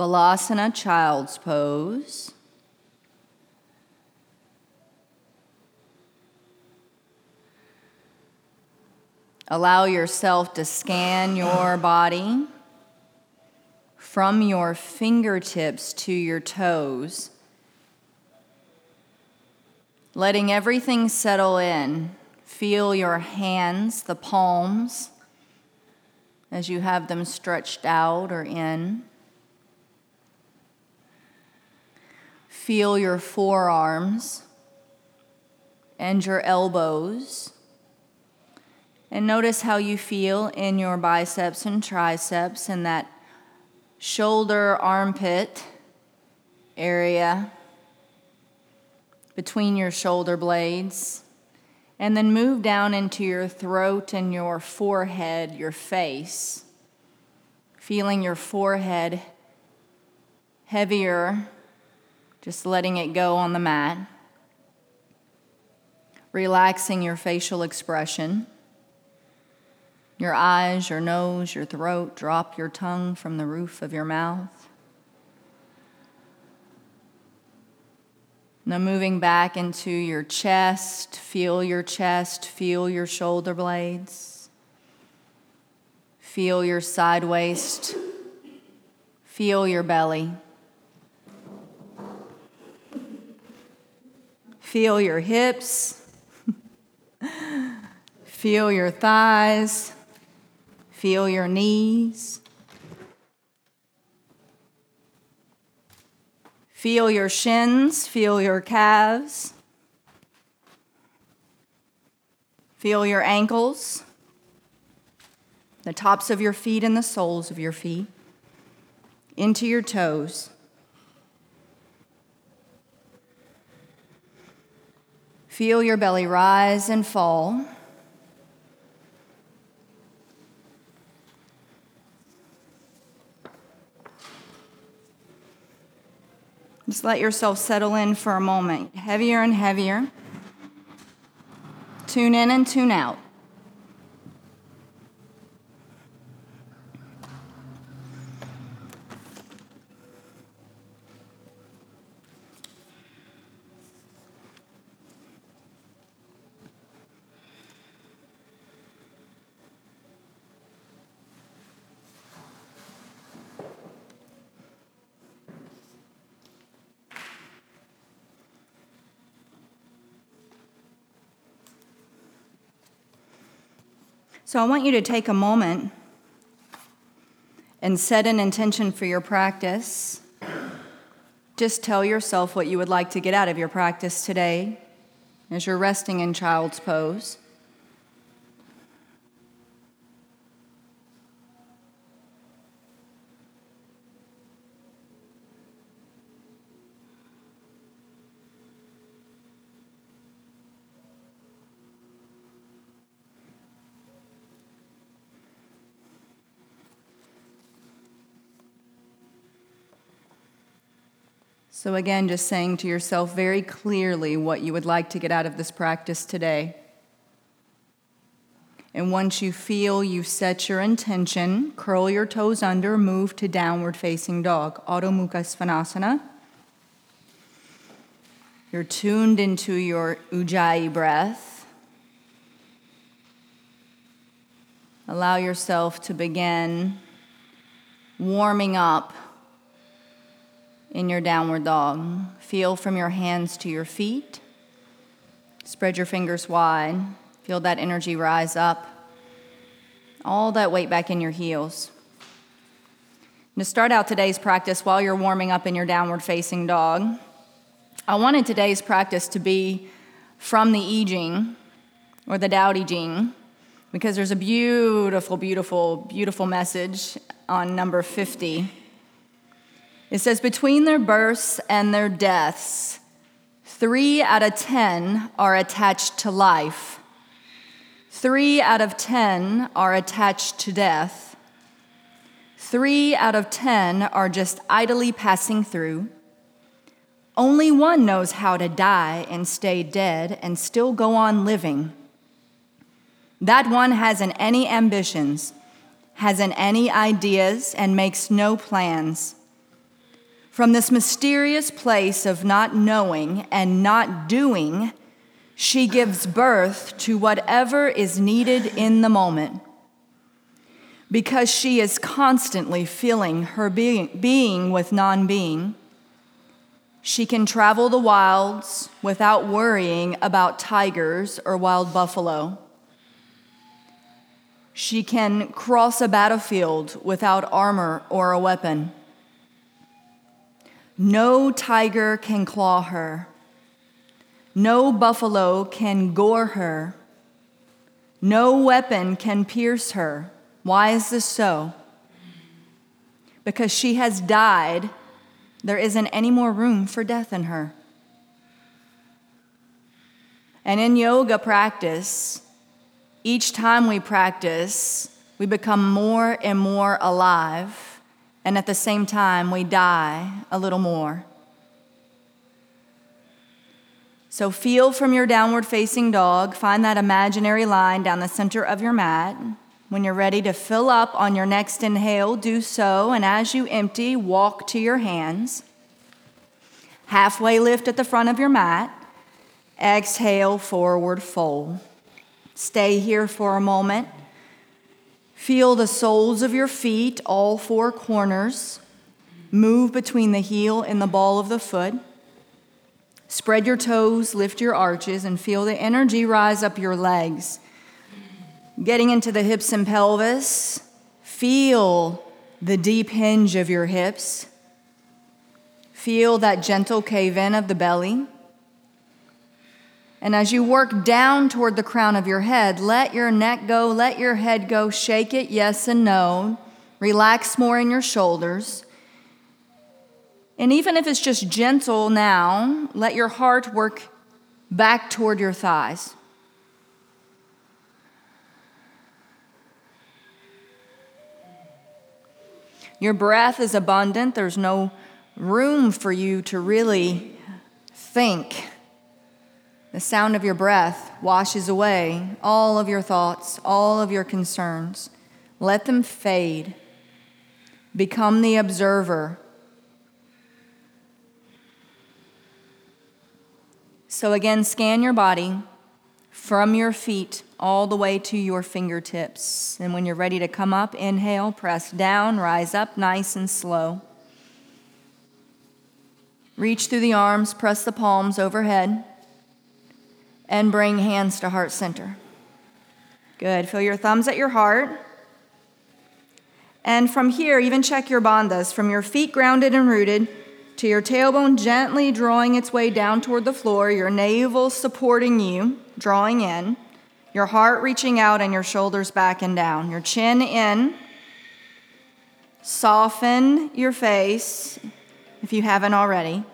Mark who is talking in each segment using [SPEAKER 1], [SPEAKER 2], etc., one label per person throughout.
[SPEAKER 1] Balasana, child's pose. Allow yourself to scan your body from your fingertips to your toes, letting everything settle in. Feel your hands, the palms, as you have them stretched out or in. Feel your forearms and your elbows. And notice how you feel in your biceps and triceps and that shoulder armpit area between your shoulder blades. And then move down into your throat and your forehead, your face. Feeling your forehead heavier, just letting it go on the mat. Relaxing your facial expression your eyes, your nose, your throat, drop your tongue from the roof of your mouth. Now, moving back into your chest, feel your chest, feel your shoulder blades, feel your side waist, feel your belly, feel your hips, feel your thighs. Feel your knees. Feel your shins, feel your calves. Feel your ankles, the tops of your feet and the soles of your feet, into your toes. Feel your belly rise and fall. Just let yourself settle in for a moment, heavier and heavier. Tune in and tune out. So I want you to take a moment and set an intention for your practice. Just tell yourself what you would like to get out of your practice today as you're resting in child's pose. So, again, just saying to yourself very clearly what you would like to get out of this practice today. And once you feel you've set your intention, curl your toes under, move to downward facing dog, Adho Mukha Svanasana. You're tuned into your Ujjayi breath. Allow yourself to begin warming up in your downward dog. Feel from your hands to your feet. Spread your fingers wide. Feel that energy rise up. All that weight back in your heels. to start out today's practice while you're warming up in your downward facing dog, I wanted today's practice to be from the I Ching or the Tao Te Ching because there's a beautiful, beautiful, beautiful message on number 50 it says, between their births and their deaths, three out of 10 are attached to life, three out of 10 are attached to death, three out of 10 are just idly passing through. Only one knows how to die and stay dead and still go on living. That one hasn't any ambitions, hasn't any ideas, and makes no plans From this mysterious place of not knowing and not doing, she gives birth to whatever is needed in the moment. Because she is constantly filling her being, being with non being, she can travel the wilds without worrying about tigers or wild buffalo. She can cross a battlefield without armor or a weapon. No tiger can claw her. No buffalo can gore her. No weapon can pierce her. Why is this so? Because she has died, there isn't any more room for death in her. And in yoga practice, each time we practice, we become more and more alive and at the same time, we die a little more. So feel from your downward facing dog, find that imaginary line down the center of your mat. When you're ready to fill up on your next inhale, do so, and as you empty, walk to your hands. Halfway lift at the front of your mat. Exhale, forward fold. Stay here for a moment. Feel the soles of your feet, all four corners, move between the heel and the ball of the foot. Spread your toes, lift your arches, and feel the energy rise up your legs. Getting into the hips and pelvis, feel the deep hinge of your hips. Feel that gentle cave in of the belly. And as you work down toward the crown of your head, let your neck go, let your head go, shake it, yes and no. Relax more in your shoulders. And even if it's just gentle now, let your heart work back toward your thighs. Your breath is abundant, there's no room for you to really think. The sound of your breath washes away all of your thoughts, all of your concerns. Let them fade. Become the observer. So, again, scan your body from your feet all the way to your fingertips. And when you're ready to come up, inhale, press down, rise up nice and slow. Reach through the arms, press the palms overhead and bring hands to heart center. Good. Feel your thumbs at your heart. And from here, even check your bandhas from your feet grounded and rooted to your tailbone gently drawing its way down toward the floor, your navel supporting you, drawing in, your heart reaching out, and your shoulders back and down, your chin in. Soften your face if you haven't already.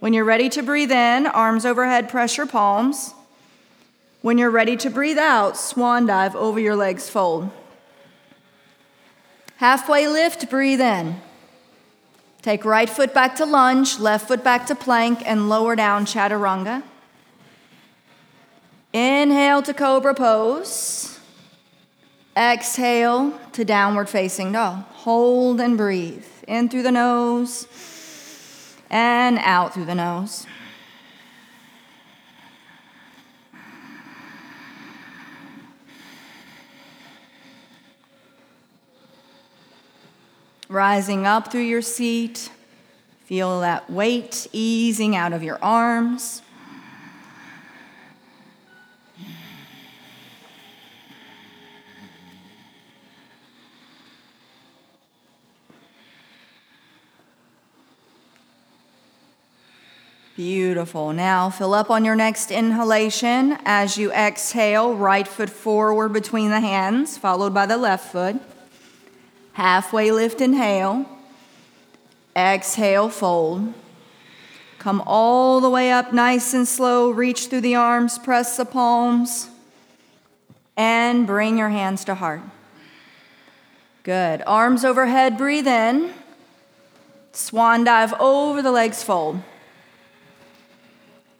[SPEAKER 1] When you're ready to breathe in, arms overhead, press your palms. When you're ready to breathe out, swan dive over your legs, fold. Halfway lift, breathe in. Take right foot back to lunge, left foot back to plank, and lower down chaturanga. Inhale to cobra pose. Exhale to downward facing dog. Hold and breathe. In through the nose and out through the nose. Rising up through your seat, feel that weight easing out of your arms. Beautiful. Now fill up on your next inhalation. As you exhale, right foot forward between the hands, followed by the left foot. Halfway lift, inhale. Exhale, fold. Come all the way up nice and slow. Reach through the arms, press the palms, and bring your hands to heart. Good. Arms overhead, breathe in. Swan dive over the legs, fold.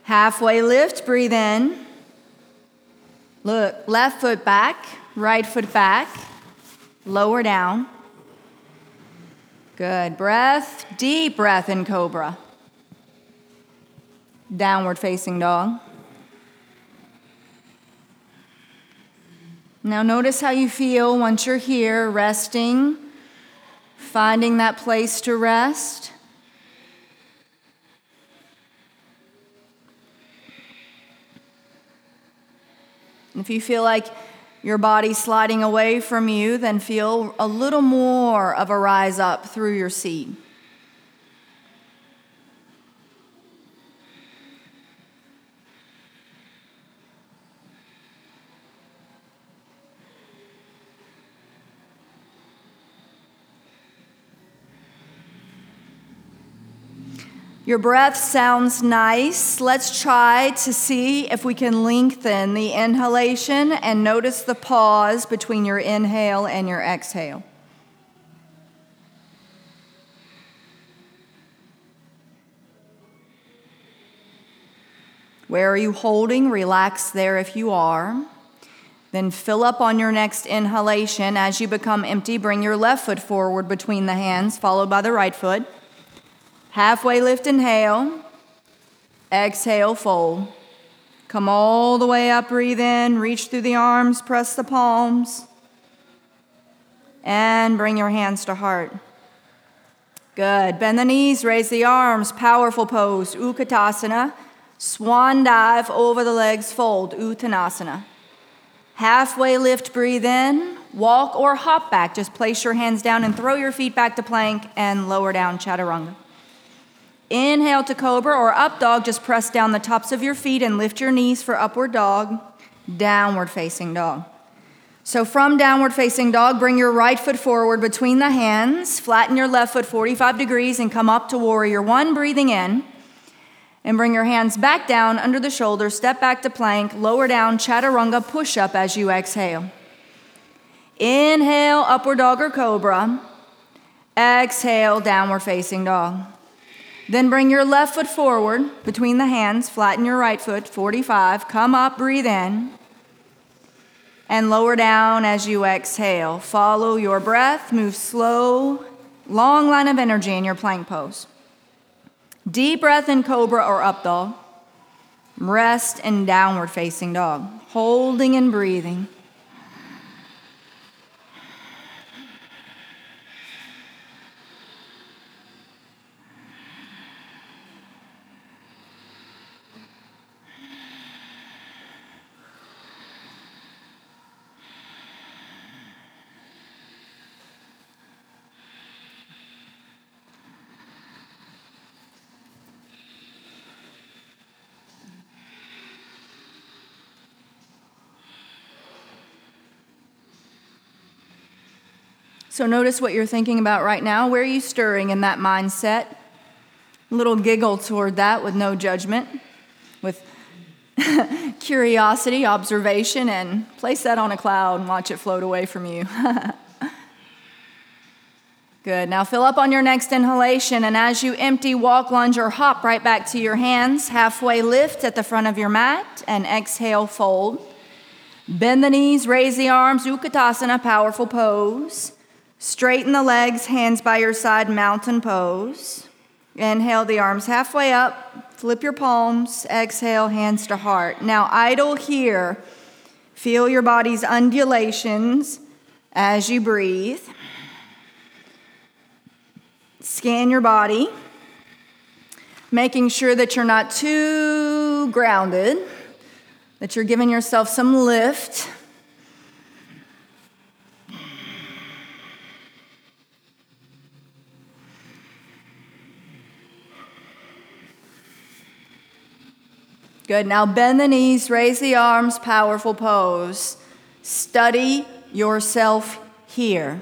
[SPEAKER 1] Halfway lift, breathe in. Look, left foot back, right foot back, lower down. Good. Breath, deep breath in cobra. Downward facing dog. Now, notice how you feel once you're here, resting, finding that place to rest. If you feel like your body sliding away from you, then feel a little more of a rise up through your seat. Your breath sounds nice. Let's try to see if we can lengthen the inhalation and notice the pause between your inhale and your exhale. Where are you holding? Relax there if you are. Then fill up on your next inhalation. As you become empty, bring your left foot forward between the hands, followed by the right foot. Halfway lift, inhale. Exhale, fold. Come all the way up, breathe in, reach through the arms, press the palms, and bring your hands to heart. Good. Bend the knees, raise the arms, powerful pose, Utkatasana. Swan dive over the legs, fold, Uttanasana. Halfway lift, breathe in, walk or hop back. Just place your hands down and throw your feet back to plank and lower down, Chaturanga. Inhale to cobra or up dog. Just press down the tops of your feet and lift your knees for upward dog, downward facing dog. So, from downward facing dog, bring your right foot forward between the hands, flatten your left foot 45 degrees, and come up to warrior one, breathing in. And bring your hands back down under the shoulders, step back to plank, lower down, chaturanga, push up as you exhale. Inhale, upward dog or cobra. Exhale, downward facing dog. Then bring your left foot forward between the hands, flatten your right foot, 45. Come up, breathe in, and lower down as you exhale. Follow your breath, move slow, long line of energy in your plank pose. Deep breath in cobra or up dog. Rest in downward facing dog, holding and breathing. So notice what you're thinking about right now. Where are you stirring in that mindset? A little giggle toward that with no judgment, with curiosity, observation, and place that on a cloud and watch it float away from you. Good. Now fill up on your next inhalation, and as you empty, walk, lunge, or hop right back to your hands. Halfway lift at the front of your mat, and exhale, fold. Bend the knees, raise the arms, Utkatasana, powerful pose. Straighten the legs, hands by your side, mountain pose. Inhale the arms halfway up, flip your palms, exhale, hands to heart. Now, idle here. Feel your body's undulations as you breathe. Scan your body, making sure that you're not too grounded, that you're giving yourself some lift. Good. Now bend the knees, raise the arms, powerful pose. Study yourself here.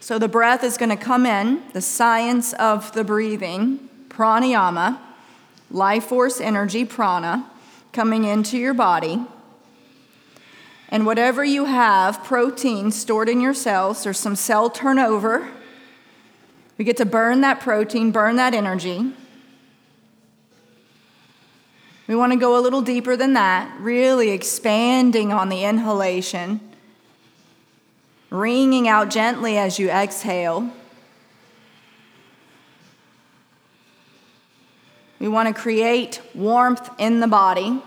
[SPEAKER 1] So the breath is going to come in, the science of the breathing, pranayama, life force energy, prana, coming into your body. And whatever you have, protein stored in your cells, there's some cell turnover we get to burn that protein, burn that energy. We want to go a little deeper than that, really expanding on the inhalation. ringing out gently as you exhale. We want to create warmth in the body,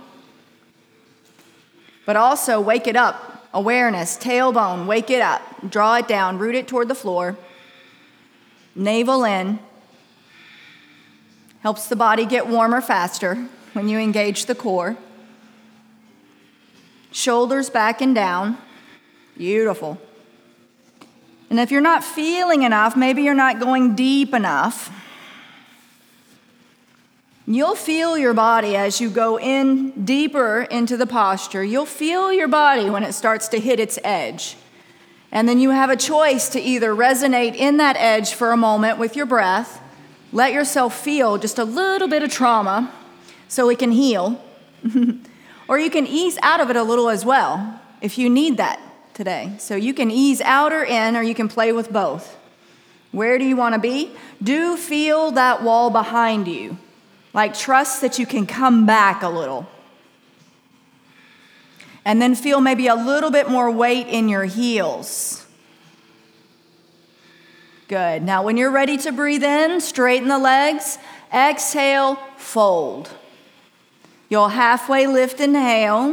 [SPEAKER 1] but also wake it up. Awareness, tailbone, wake it up. Draw it down, root it toward the floor. Navel in. Helps the body get warmer faster when you engage the core. Shoulders back and down. Beautiful. And if you're not feeling enough, maybe you're not going deep enough, you'll feel your body as you go in deeper into the posture. You'll feel your body when it starts to hit its edge. And then you have a choice to either resonate in that edge for a moment with your breath, let yourself feel just a little bit of trauma so it can heal, or you can ease out of it a little as well if you need that today. So you can ease out or in, or you can play with both. Where do you want to be? Do feel that wall behind you. Like trust that you can come back a little. And then feel maybe a little bit more weight in your heels. Good. Now, when you're ready to breathe in, straighten the legs. Exhale, fold. You'll halfway lift, inhale.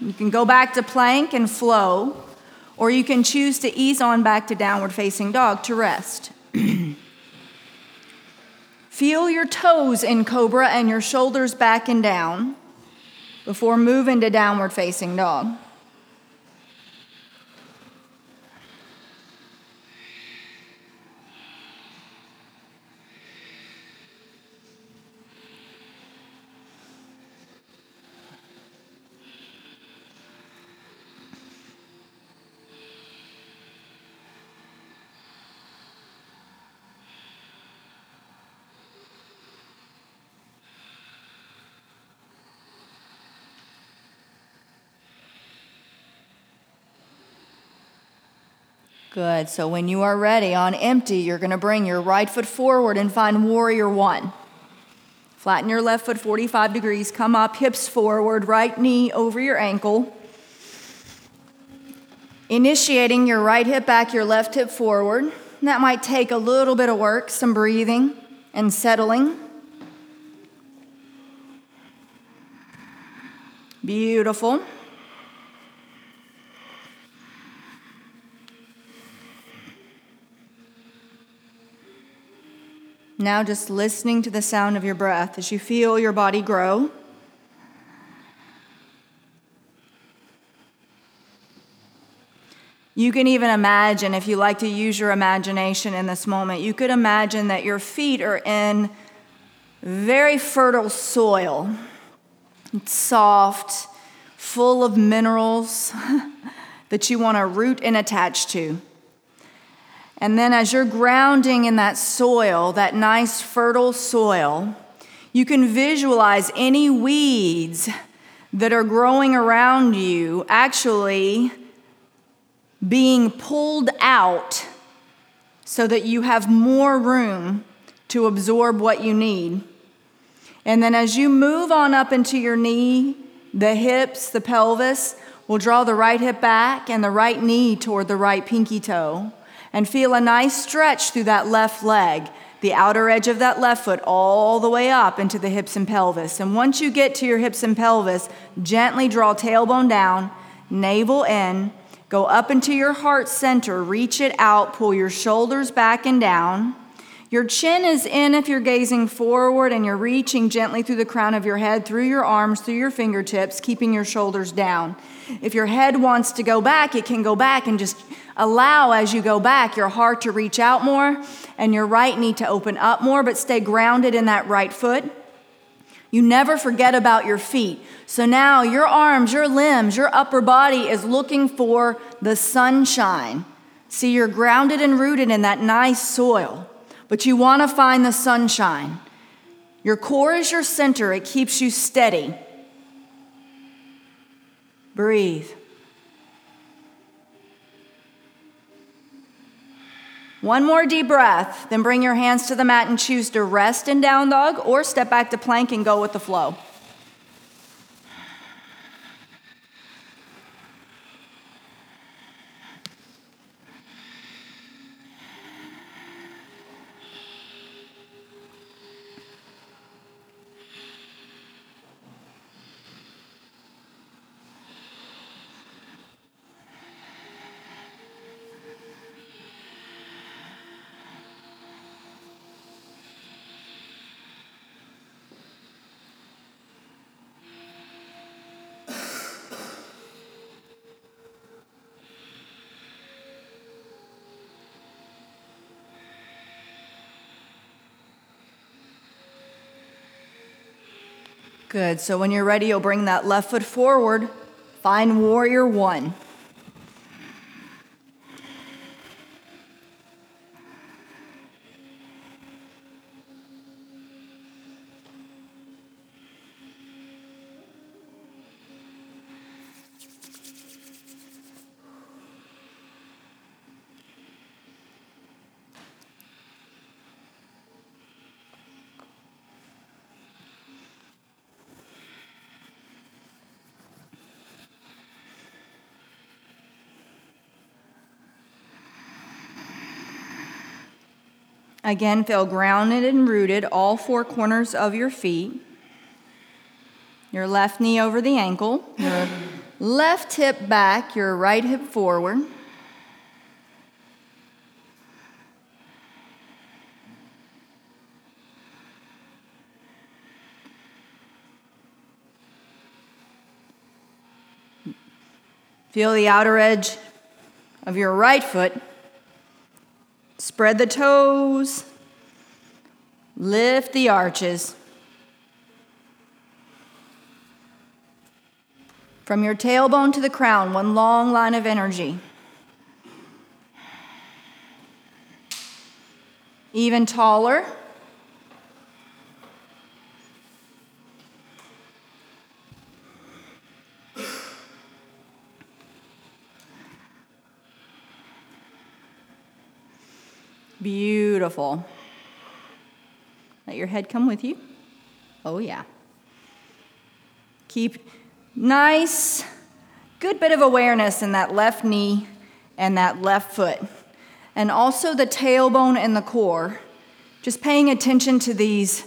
[SPEAKER 1] You can go back to plank and flow, or you can choose to ease on back to downward facing dog to rest. Feel your toes in cobra and your shoulders back and down before moving to downward facing dog. Good. So when you are ready on empty, you're going to bring your right foot forward and find warrior one. Flatten your left foot 45 degrees, come up, hips forward, right knee over your ankle. Initiating your right hip back, your left hip forward. That might take a little bit of work, some breathing and settling. Beautiful. Now, just listening to the sound of your breath as you feel your body grow. You can even imagine, if you like to use your imagination in this moment, you could imagine that your feet are in very fertile soil. It's soft, full of minerals that you want to root and attach to. And then as you're grounding in that soil, that nice fertile soil, you can visualize any weeds that are growing around you actually being pulled out so that you have more room to absorb what you need. And then as you move on up into your knee, the hips, the pelvis, we'll draw the right hip back and the right knee toward the right pinky toe and feel a nice stretch through that left leg, the outer edge of that left foot, all the way up into the hips and pelvis. And once you get to your hips and pelvis, gently draw tailbone down, navel in, go up into your heart center, reach it out, pull your shoulders back and down. Your chin is in if you're gazing forward and you're reaching gently through the crown of your head, through your arms, through your fingertips, keeping your shoulders down. If your head wants to go back, it can go back and just allow as you go back your heart to reach out more and your right knee to open up more, but stay grounded in that right foot. You never forget about your feet. So now your arms, your limbs, your upper body is looking for the sunshine. See, you're grounded and rooted in that nice soil but you want to find the sunshine. Your core is your center, it keeps you steady. Breathe. One more deep breath, then bring your hands to the mat and choose to rest in down dog or step back to plank and go with the flow. Good. So when you're ready, you'll bring that left foot forward. Find warrior one. Again, feel grounded and rooted, all four corners of your feet. Your left knee over the ankle, your left hip back, your right hip forward. Feel the outer edge of your right foot Spread the toes. Lift the arches. From your tailbone to the crown, one long line of energy. Even taller. Beautiful. Let your head come with you. Oh, yeah. Keep nice, good bit of awareness in that left knee and that left foot. And also the tailbone and the core. Just paying attention to these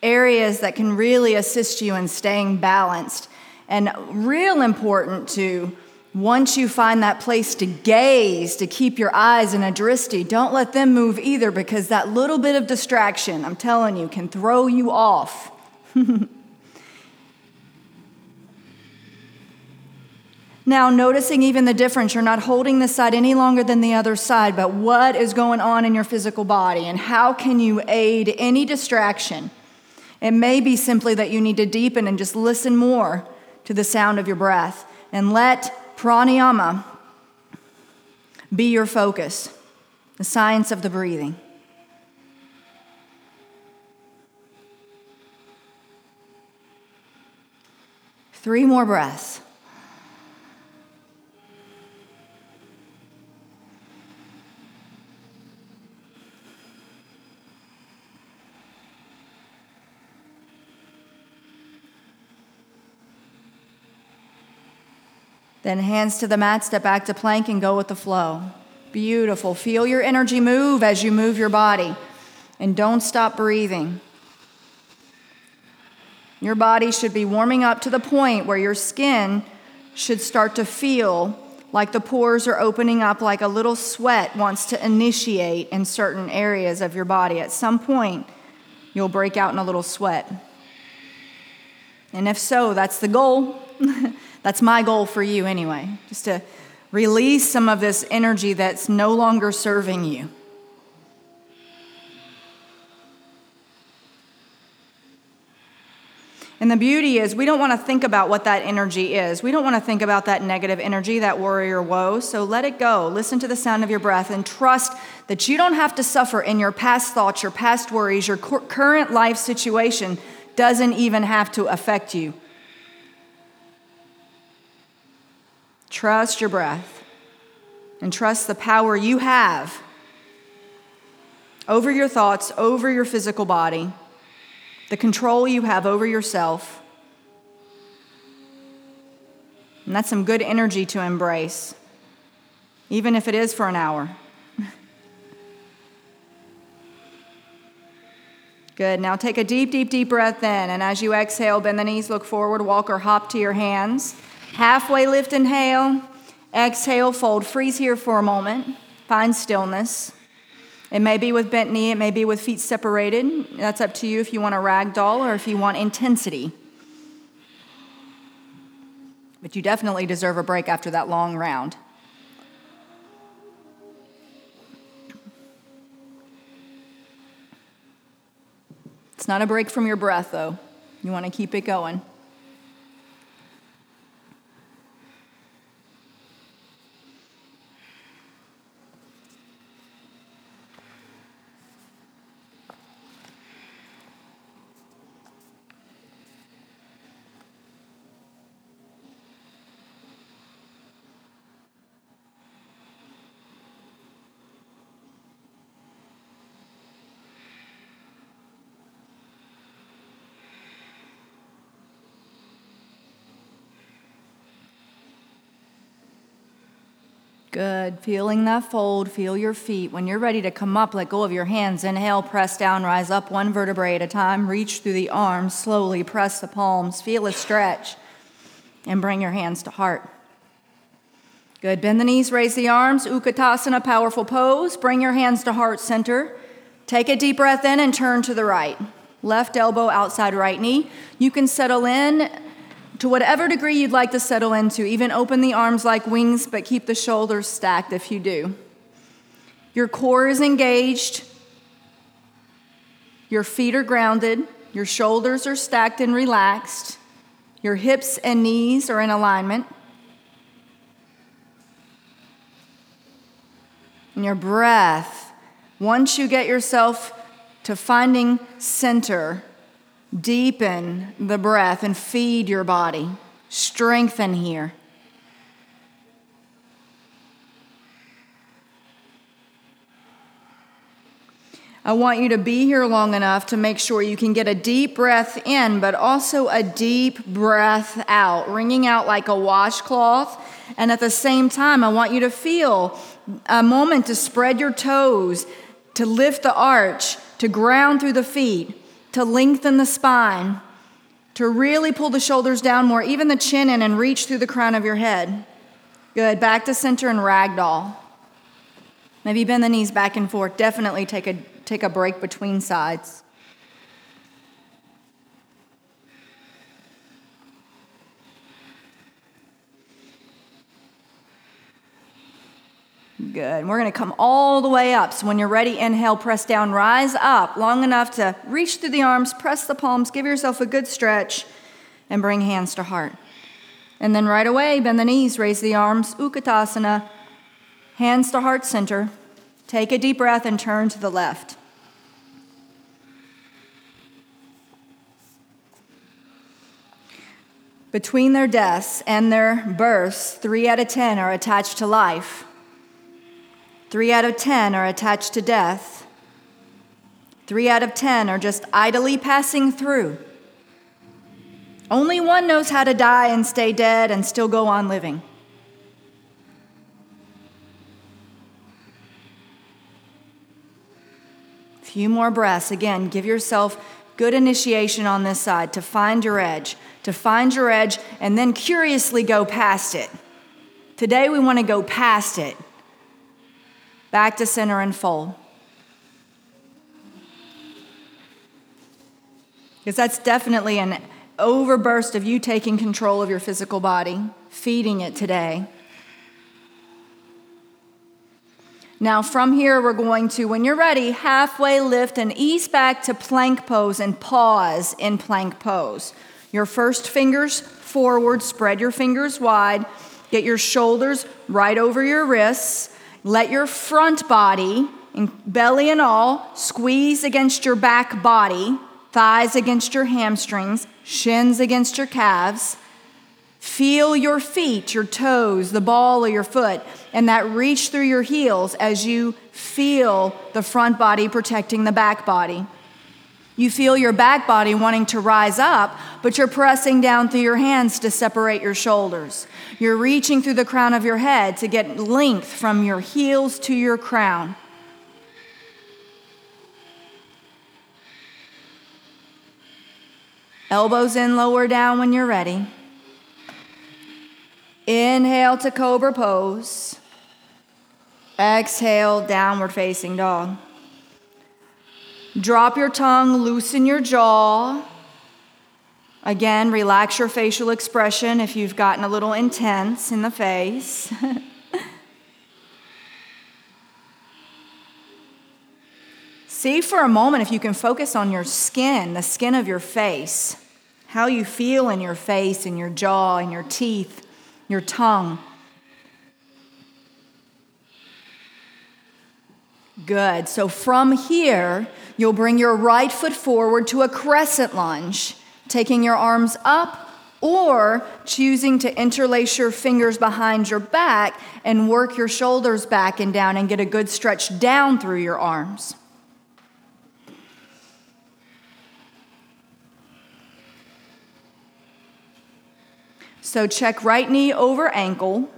[SPEAKER 1] areas that can really assist you in staying balanced. And real important to once you find that place to gaze, to keep your eyes in a drishti, don't let them move either because that little bit of distraction, I'm telling you, can throw you off. now, noticing even the difference, you're not holding this side any longer than the other side, but what is going on in your physical body and how can you aid any distraction? It may be simply that you need to deepen and just listen more to the sound of your breath and let Pranayama be your focus, the science of the breathing. Three more breaths. Then hands to the mat, step back to plank, and go with the flow. Beautiful. Feel your energy move as you move your body. And don't stop breathing. Your body should be warming up to the point where your skin should start to feel like the pores are opening up, like a little sweat wants to initiate in certain areas of your body. At some point, you'll break out in a little sweat. And if so, that's the goal. That's my goal for you anyway, just to release some of this energy that's no longer serving you. And the beauty is, we don't want to think about what that energy is. We don't want to think about that negative energy, that worry or woe. So let it go. Listen to the sound of your breath and trust that you don't have to suffer in your past thoughts, your past worries, your current life situation doesn't even have to affect you. Trust your breath and trust the power you have over your thoughts, over your physical body, the control you have over yourself. And that's some good energy to embrace, even if it is for an hour. Good. Now take a deep, deep, deep breath in. And as you exhale, bend the knees, look forward, walk or hop to your hands. Halfway lift, inhale. Exhale, fold. Freeze here for a moment. Find stillness. It may be with bent knee, it may be with feet separated. That's up to you if you want a rag doll or if you want intensity. But you definitely deserve a break after that long round. It's not a break from your breath, though. You want to keep it going. Good. Feeling that fold, feel your feet. When you're ready to come up, let go of your hands. Inhale, press down, rise up one vertebrae at a time. Reach through the arms, slowly press the palms, feel a stretch, and bring your hands to heart. Good. Bend the knees, raise the arms. Utkatasana, powerful pose. Bring your hands to heart center. Take a deep breath in and turn to the right. Left elbow outside right knee. You can settle in to whatever degree you'd like to settle into. Even open the arms like wings, but keep the shoulders stacked if you do. Your core is engaged, your feet are grounded, your shoulders are stacked and relaxed, your hips and knees are in alignment. And your breath, once you get yourself to finding center, Deepen the breath and feed your body. Strengthen here. I want you to be here long enough to make sure you can get a deep breath in, but also a deep breath out, wringing out like a washcloth. And at the same time, I want you to feel a moment to spread your toes, to lift the arch, to ground through the feet to lengthen the spine, to really pull the shoulders down more, even the chin in, and reach through the crown of your head. Good. Back to center and ragdoll. Maybe bend the knees back and forth. Definitely take a, take a break between sides. Good. we're going to come all the way up. So when you're ready, inhale, press down, rise up long enough to reach through the arms, press the palms, give yourself a good stretch, and bring hands to heart. And then right away, bend the knees, raise the arms, Utkatasana, hands to heart center. Take a deep breath and turn to the left. Between their deaths and their births, three out of ten are attached to life. Three out of 10 are attached to death. Three out of 10 are just idly passing through. Only one knows how to die and stay dead and still go on living. Few more breaths. Again, give yourself good initiation on this side to find your edge, to find your edge, and then curiously go past it. Today, we want to go past it back to center and full. Because that's definitely an overburst of you taking control of your physical body, feeding it today. Now, from here, we're going to, when you're ready, halfway lift and ease back to plank pose and pause in plank pose. Your first fingers forward, spread your fingers wide, get your shoulders right over your wrists. Let your front body, belly and all, squeeze against your back body, thighs against your hamstrings, shins against your calves. Feel your feet, your toes, the ball of your foot, and that reach through your heels as you feel the front body protecting the back body. You feel your back body wanting to rise up, but you're pressing down through your hands to separate your shoulders. You're reaching through the crown of your head to get length from your heels to your crown. Elbows in, lower down when you're ready. Inhale to cobra pose. Exhale, downward facing dog. Drop your tongue, loosen your jaw. Again, relax your facial expression if you've gotten a little intense in the face. See for a moment if you can focus on your skin, the skin of your face. how you feel in your face in your jaw in your teeth, your tongue. Good. So from here, you'll bring your right foot forward to a crescent lunge, taking your arms up or choosing to interlace your fingers behind your back and work your shoulders back and down and get a good stretch down through your arms. So check right knee over ankle.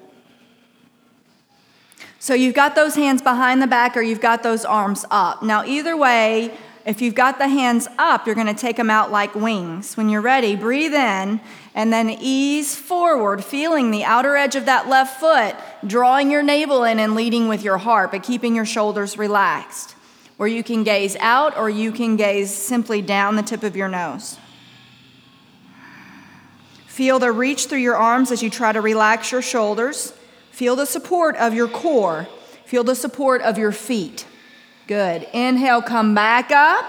[SPEAKER 1] So you've got those hands behind the back or you've got those arms up. Now, either way, if you've got the hands up, you're going to take them out like wings. When you're ready, breathe in and then ease forward, feeling the outer edge of that left foot, drawing your navel in and leading with your heart, but keeping your shoulders relaxed. Where you can gaze out or you can gaze simply down the tip of your nose. Feel the reach through your arms as you try to relax your shoulders. Feel the support of your core. Feel the support of your feet. Good. Inhale, come back up.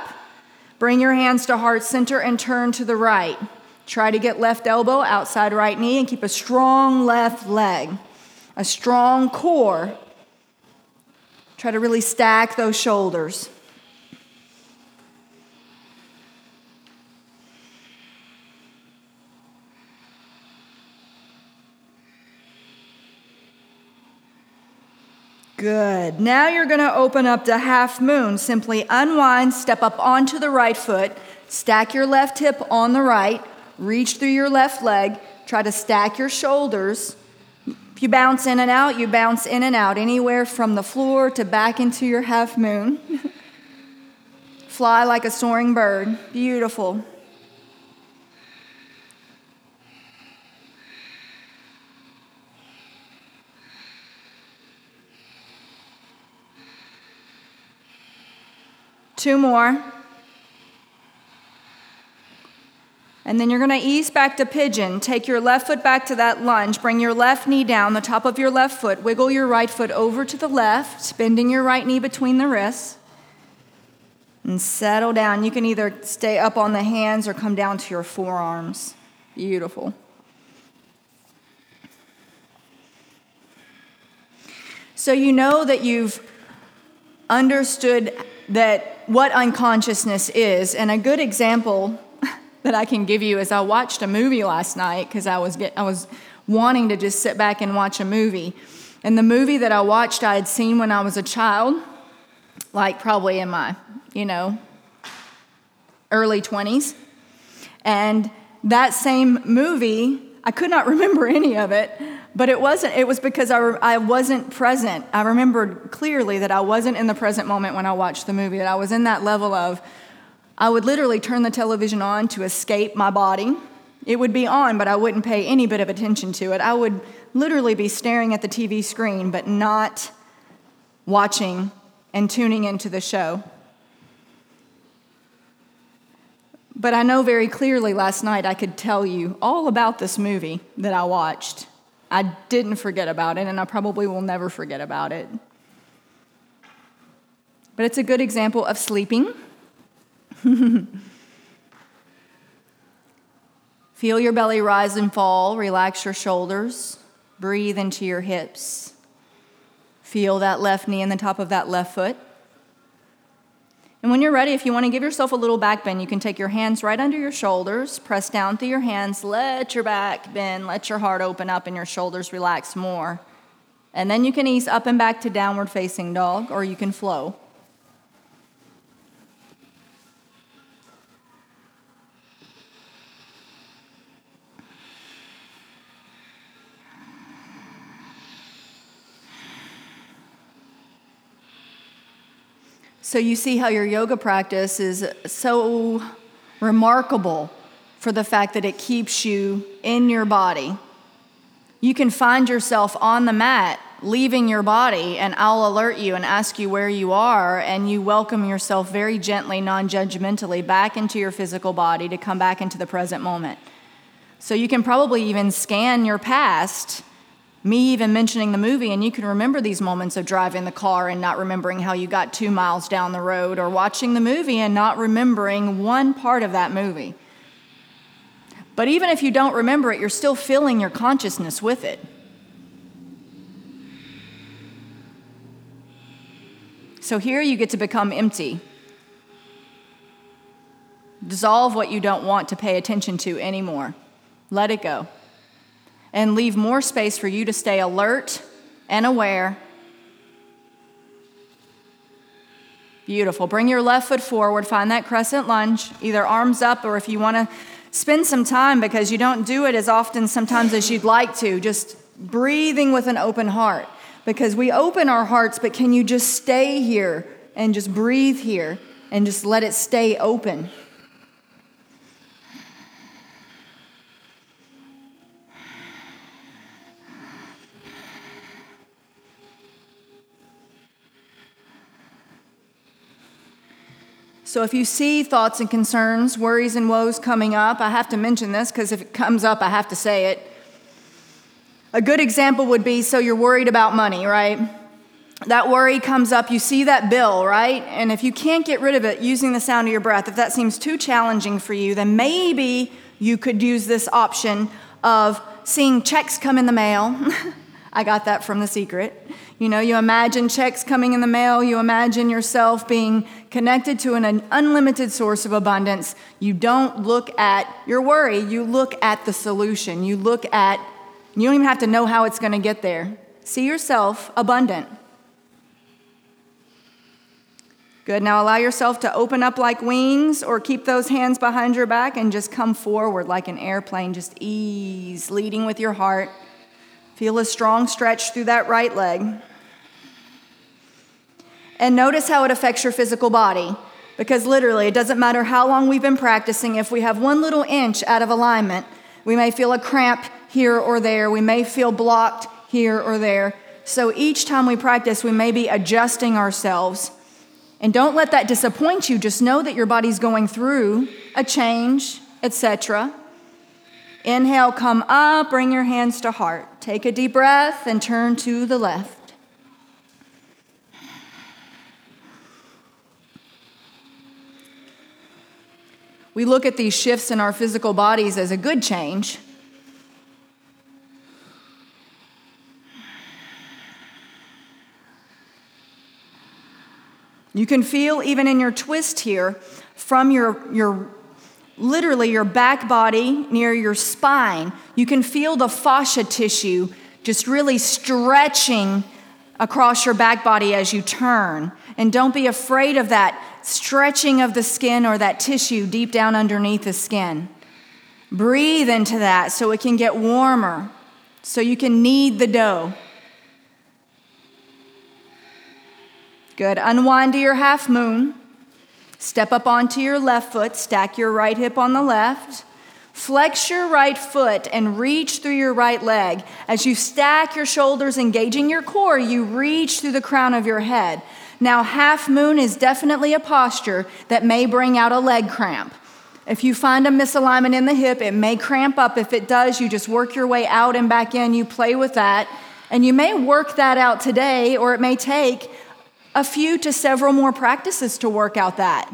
[SPEAKER 1] Bring your hands to heart center and turn to the right. Try to get left elbow outside right knee and keep a strong left leg, a strong core. Try to really stack those shoulders. Good. Now you're going to open up to half moon. Simply unwind, step up onto the right foot, stack your left hip on the right, reach through your left leg, try to stack your shoulders. If you bounce in and out, you bounce in and out, anywhere from the floor to back into your half moon. Fly like a soaring bird. Beautiful. Two more. And then you're going to ease back to pigeon. Take your left foot back to that lunge. Bring your left knee down, the top of your left foot. Wiggle your right foot over to the left, bending your right knee between the wrists. And settle down. You can either stay up on the hands or come down to your forearms. Beautiful. So you know that you've understood that what unconsciousness is. And a good example that I can give you is I watched a movie last night because I was I was wanting to just sit back and watch a movie. And the movie that I watched I had seen when I was a child, like probably in my, you know, early 20s. And that same movie, I could not remember any of it, but it wasn't, it was because I, I wasn't present. I remembered clearly that I wasn't in the present moment when I watched the movie, that I was in that level of, I would literally turn the television on to escape my body. It would be on, but I wouldn't pay any bit of attention to it. I would literally be staring at the TV screen, but not watching and tuning into the show. But I know very clearly last night I could tell you all about this movie that I watched. I didn't forget about it, and I probably will never forget about it. But it's a good example of sleeping. Feel your belly rise and fall, relax your shoulders, breathe into your hips. Feel that left knee in the top of that left foot. And when you're ready, if you want to give yourself a little back bend, you can take your hands right under your shoulders, press down through your hands, let your back bend, let your heart open up, and your shoulders relax more. And then you can ease up and back to downward facing dog, or you can flow. So you see how your yoga practice is so remarkable for the fact that it keeps you in your body. You can find yourself on the mat leaving your body, and I'll alert you and ask you where you are, and you welcome yourself very gently, non judgmentally back into your physical body to come back into the present moment. So you can probably even scan your past me even mentioning the movie, and you can remember these moments of driving the car and not remembering how you got two miles down the road, or watching the movie and not remembering one part of that movie. But even if you don't remember it, you're still filling your consciousness with it. So here you get to become empty. Dissolve what you don't want to pay attention to anymore. Let it go. And leave more space for you to stay alert and aware. Beautiful. Bring your left foot forward. Find that crescent lunge, either arms up or if you want to spend some time because you don't do it as often sometimes as you'd like to, just breathing with an open heart. Because we open our hearts, but can you just stay here and just breathe here and just let it stay open? So if you see thoughts and concerns, worries and woes coming up, I have to mention this because if it comes up, I have to say it. A good example would be so you're worried about money, right? That worry comes up, you see that bill, right? And if you can't get rid of it using the sound of your breath, if that seems too challenging for you, then maybe you could use this option of seeing checks come in the mail. I got that from The Secret. You know, you imagine checks coming in the mail, you imagine yourself being connected to an unlimited source of abundance. You don't look at your worry, you look at the solution. You look at, you don't even have to know how it's going to get there. See yourself abundant. Good. Now allow yourself to open up like wings or keep those hands behind your back and just come forward like an airplane. Just ease, leading with your heart. Feel a strong stretch through that right leg. And notice how it affects your physical body. Because literally, it doesn't matter how long we've been practicing, if we have one little inch out of alignment, we may feel a cramp here or there. We may feel blocked here or there. So each time we practice, we may be adjusting ourselves. And don't let that disappoint you. Just know that your body's going through a change, etc. Inhale, come up, bring your hands to heart. Take a deep breath and turn to the left. We look at these shifts in our physical bodies as a good change. You can feel even in your twist here from your, your literally your back body near your spine. You can feel the fascia tissue just really stretching across your back body as you turn. And don't be afraid of that stretching of the skin or that tissue deep down underneath the skin. Breathe into that so it can get warmer, so you can knead the dough. Good. Unwind to your half moon. Step up onto your left foot, stack your right hip on the left. Flex your right foot and reach through your right leg. As you stack your shoulders, engaging your core, you reach through the crown of your head. Now, half moon is definitely a posture that may bring out a leg cramp. If you find a misalignment in the hip, it may cramp up. If it does, you just work your way out and back in. You play with that. And you may work that out today, or it may take a few to several more practices to work out that.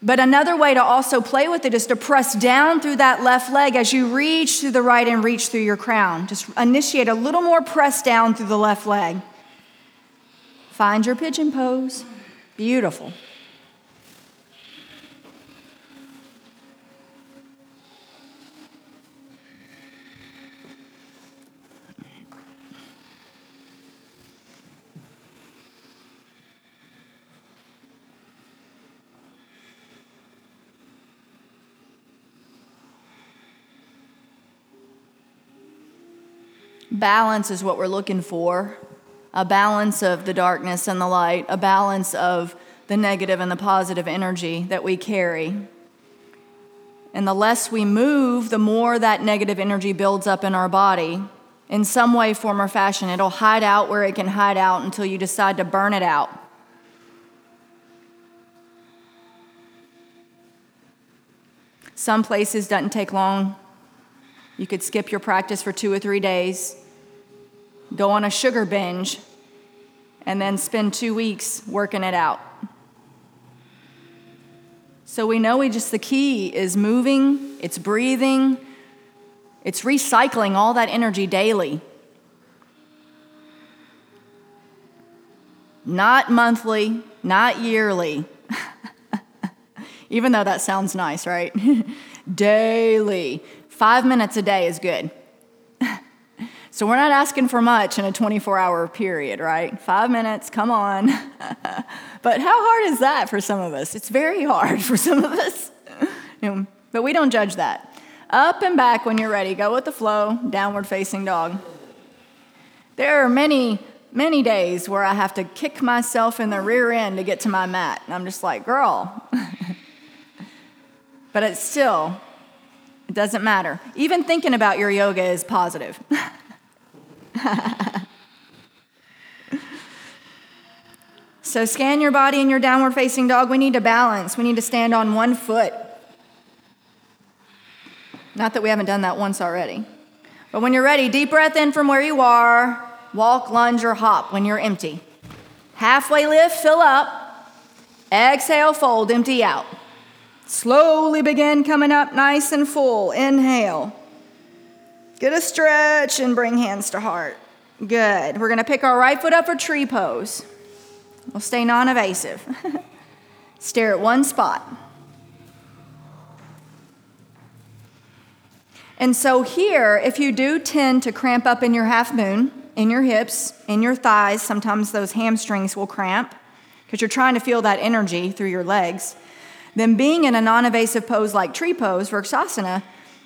[SPEAKER 1] But another way to also play with it is to press down through that left leg as you reach through the right and reach through your crown. Just initiate a little more press down through the left leg. Find your pigeon pose. Beautiful. Balance is what we're looking for a balance of the darkness and the light, a balance of the negative and the positive energy that we carry. And the less we move, the more that negative energy builds up in our body. In some way, form, or fashion, it'll hide out where it can hide out until you decide to burn it out. Some places doesn't take long. You could skip your practice for two or three days go on a sugar binge, and then spend two weeks working it out. So we know we just the key is moving, it's breathing, it's recycling all that energy daily. Not monthly, not yearly. Even though that sounds nice, right? daily. Five minutes a day is good. So we're not asking for much in a 24 hour period, right? Five minutes, come on. but how hard is that for some of us? It's very hard for some of us. but we don't judge that. Up and back when you're ready. Go with the flow, downward facing dog. There are many, many days where I have to kick myself in the rear end to get to my mat. And I'm just like, girl. but it's still, it doesn't matter. Even thinking about your yoga is positive. so scan your body in your downward facing dog. We need to balance. We need to stand on one foot. Not that we haven't done that once already. But when you're ready, deep breath in from where you are. Walk, lunge, or hop when you're empty. Halfway lift, fill up. Exhale, fold, empty out. Slowly begin coming up nice and full. Inhale. Get a stretch and bring hands to heart. Good. We're going to pick our right foot up for tree pose. We'll stay non evasive. Stare at one spot. And so, here, if you do tend to cramp up in your half moon, in your hips, in your thighs, sometimes those hamstrings will cramp because you're trying to feel that energy through your legs then being in a non invasive pose like tree pose, Vrksasana,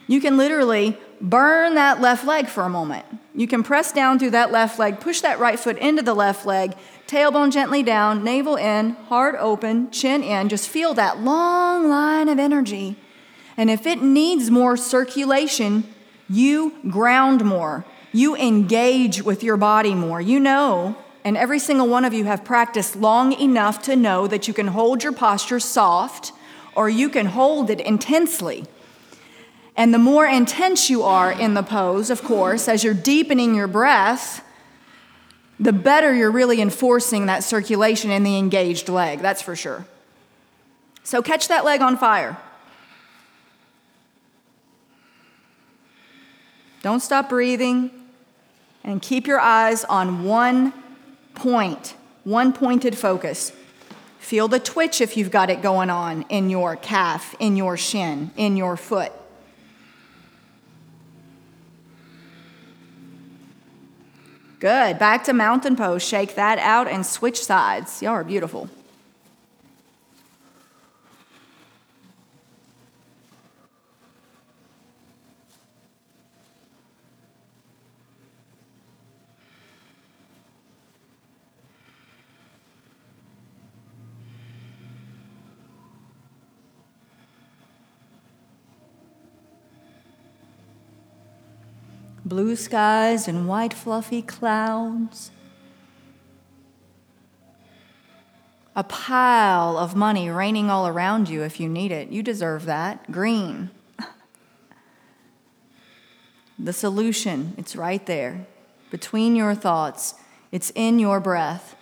[SPEAKER 1] you can literally burn that left leg for a moment. You can press down through that left leg, push that right foot into the left leg, tailbone gently down, navel in, heart open, chin in. Just feel that long line of energy. And if it needs more circulation, you ground more. You engage with your body more. You know, and every single one of you have practiced long enough to know that you can hold your posture soft or you can hold it intensely. And the more intense you are in the pose, of course, as you're deepening your breath, the better you're really enforcing that circulation in the engaged leg, that's for sure. So catch that leg on fire. Don't stop breathing and keep your eyes on one point, one pointed focus. Feel the twitch if you've got it going on in your calf, in your shin, in your foot. Good. Back to mountain pose. Shake that out and switch sides. Y'all are beautiful. Blue skies and white fluffy clouds, a pile of money raining all around you if you need it. You deserve that. Green. the solution, it's right there between your thoughts, it's in your breath.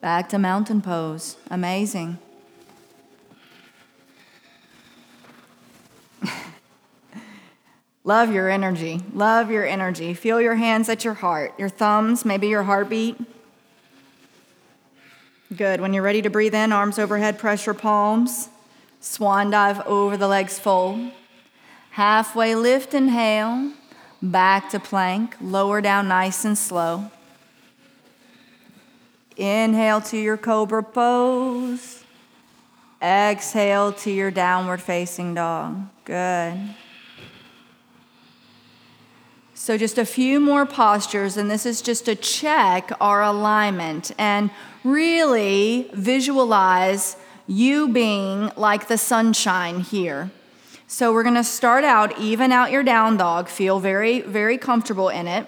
[SPEAKER 1] Back to mountain pose. Amazing. Love your energy. Love your energy. Feel your hands at your heart, your thumbs, maybe your heartbeat. Good. When you're ready to breathe in, arms overhead, press your palms. Swan dive over the legs, fold. Halfway lift, inhale. Back to plank. Lower down nice and slow. Inhale to your cobra pose. Exhale to your downward facing dog. Good. So, just a few more postures, and this is just to check our alignment and really visualize you being like the sunshine here. So, we're gonna start out, even out your down dog, feel very, very comfortable in it.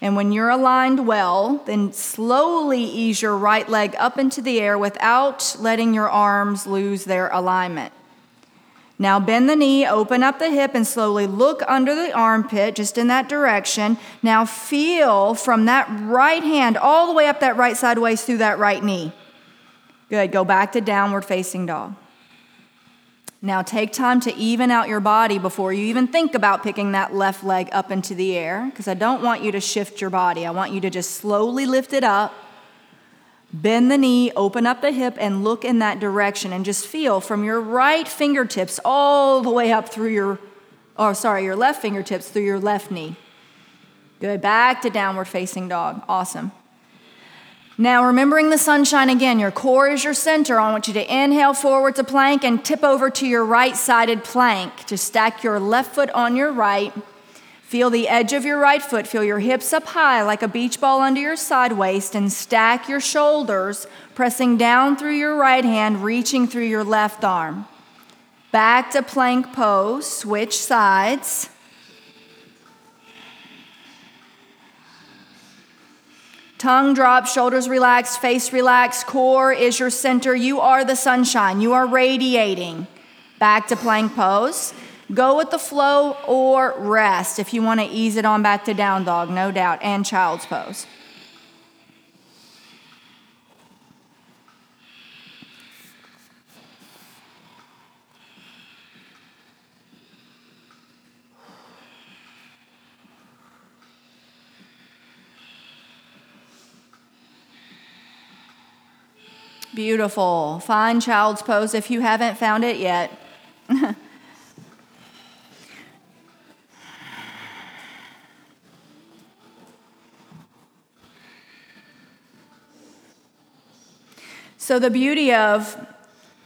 [SPEAKER 1] And when you're aligned well, then slowly ease your right leg up into the air without letting your arms lose their alignment. Now bend the knee, open up the hip, and slowly look under the armpit, just in that direction. Now feel from that right hand all the way up that right side waist through that right knee. Good. Go back to downward facing dog. Now take time to even out your body before you even think about picking that left leg up into the air, because I don't want you to shift your body. I want you to just slowly lift it up Bend the knee, open up the hip, and look in that direction. And just feel from your right fingertips all the way up through your, oh, sorry, your left fingertips through your left knee. Good. Back to downward facing dog. Awesome. Now, remembering the sunshine again, your core is your center. I want you to inhale forward to plank and tip over to your right sided plank. Just stack your left foot on your right. Feel the edge of your right foot. Feel your hips up high like a beach ball under your side waist and stack your shoulders, pressing down through your right hand, reaching through your left arm. Back to plank pose, switch sides. Tongue drop, shoulders relaxed, face relaxed, core is your center. You are the sunshine. You are radiating. Back to plank pose. Go with the flow or rest if you want to ease it on back to down dog, no doubt, and child's pose. Beautiful. Find child's pose if you haven't found it yet. So, the beauty of,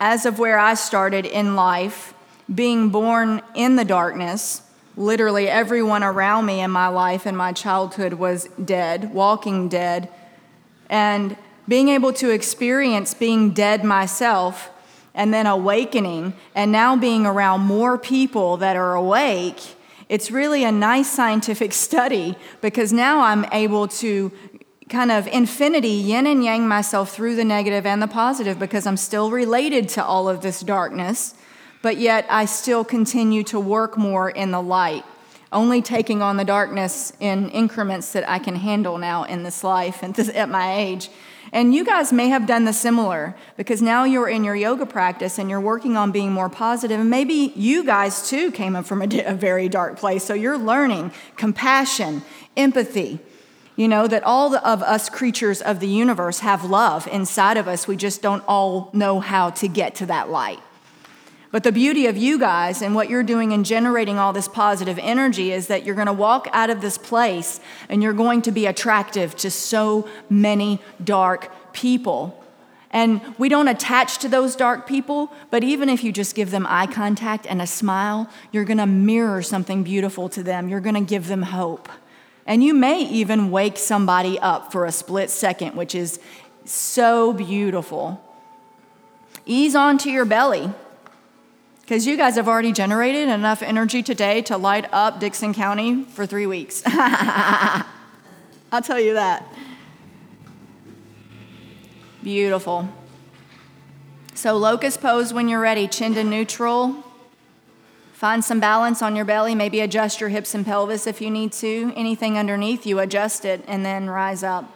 [SPEAKER 1] as of where I started in life, being born in the darkness, literally everyone around me in my life and my childhood was dead, walking dead, and being able to experience being dead myself and then awakening and now being around more people that are awake it's really a nice scientific study because now I'm able to kind of infinity, yin and yang myself through the negative and the positive because I'm still related to all of this darkness, but yet I still continue to work more in the light, only taking on the darkness in increments that I can handle now in this life and at my age. And you guys may have done the similar because now you're in your yoga practice and you're working on being more positive. And maybe you guys too came from a, a very dark place. So you're learning compassion, empathy, you know, that all of us creatures of the universe have love inside of us. We just don't all know how to get to that light. But the beauty of you guys and what you're doing in generating all this positive energy is that you're going to walk out of this place and you're going to be attractive to so many dark people. And we don't attach to those dark people, but even if you just give them eye contact and a smile, you're going to mirror something beautiful to them. You're going to give them hope. And you may even wake somebody up for a split second, which is so beautiful. Ease onto your belly. Because you guys have already generated enough energy today to light up Dixon County for three weeks. I'll tell you that. Beautiful. So, locust pose when you're ready, chin to neutral, Find some balance on your belly, maybe adjust your hips and pelvis if you need to. Anything underneath you, adjust it and then rise up.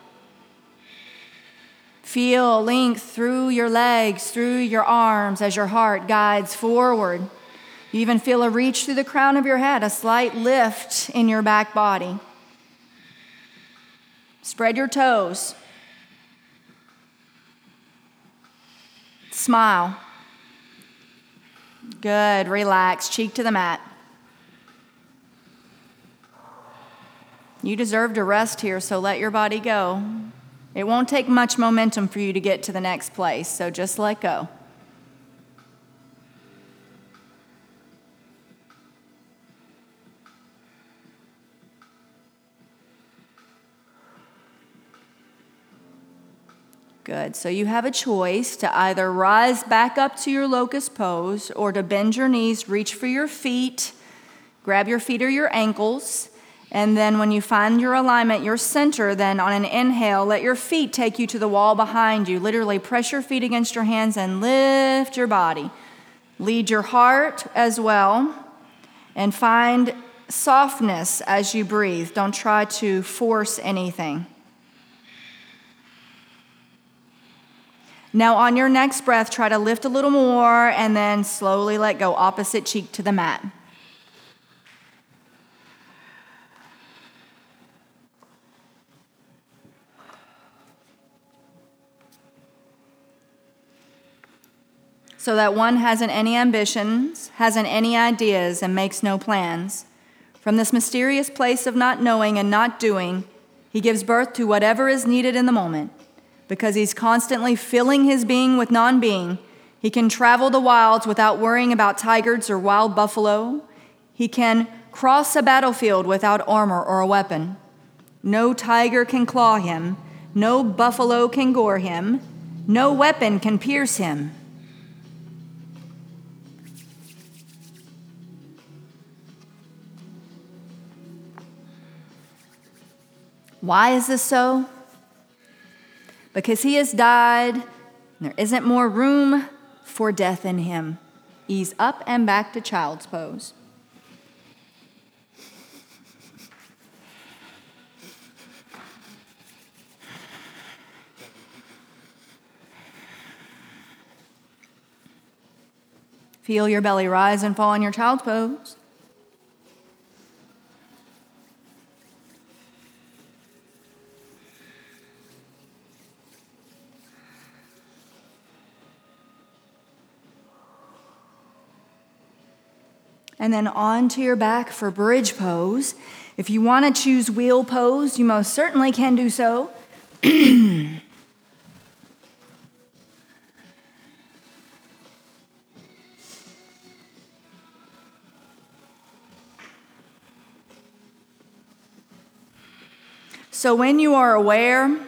[SPEAKER 1] Feel length through your legs, through your arms as your heart guides forward. You even feel a reach through the crown of your head, a slight lift in your back body. Spread your toes. Smile. Good. Relax. Cheek to the mat. You deserve to rest here, so let your body go. It won't take much momentum for you to get to the next place, so just let go. Good. So you have a choice to either rise back up to your locust pose or to bend your knees, reach for your feet, grab your feet or your ankles. And then when you find your alignment, your center, then on an inhale, let your feet take you to the wall behind you. Literally press your feet against your hands and lift your body. Lead your heart as well and find softness as you breathe. Don't try to force anything. Now, on your next breath, try to lift a little more and then slowly let go, opposite cheek to the mat. So that one hasn't any ambitions, hasn't any ideas, and makes no plans. From this mysterious place of not knowing and not doing, he gives birth to whatever is needed in the moment. Because he's constantly filling his being with non being, he can travel the wilds without worrying about tigers or wild buffalo. He can cross a battlefield without armor or a weapon. No tiger can claw him, no buffalo can gore him, no weapon can pierce him. Why is this so? Because he has died, there isn't more room for death in him. Ease up and back to child's pose. Feel your belly rise and fall in your child's pose. And then onto your back for bridge pose. If you want to choose wheel pose, you most certainly can do so. so when you are aware,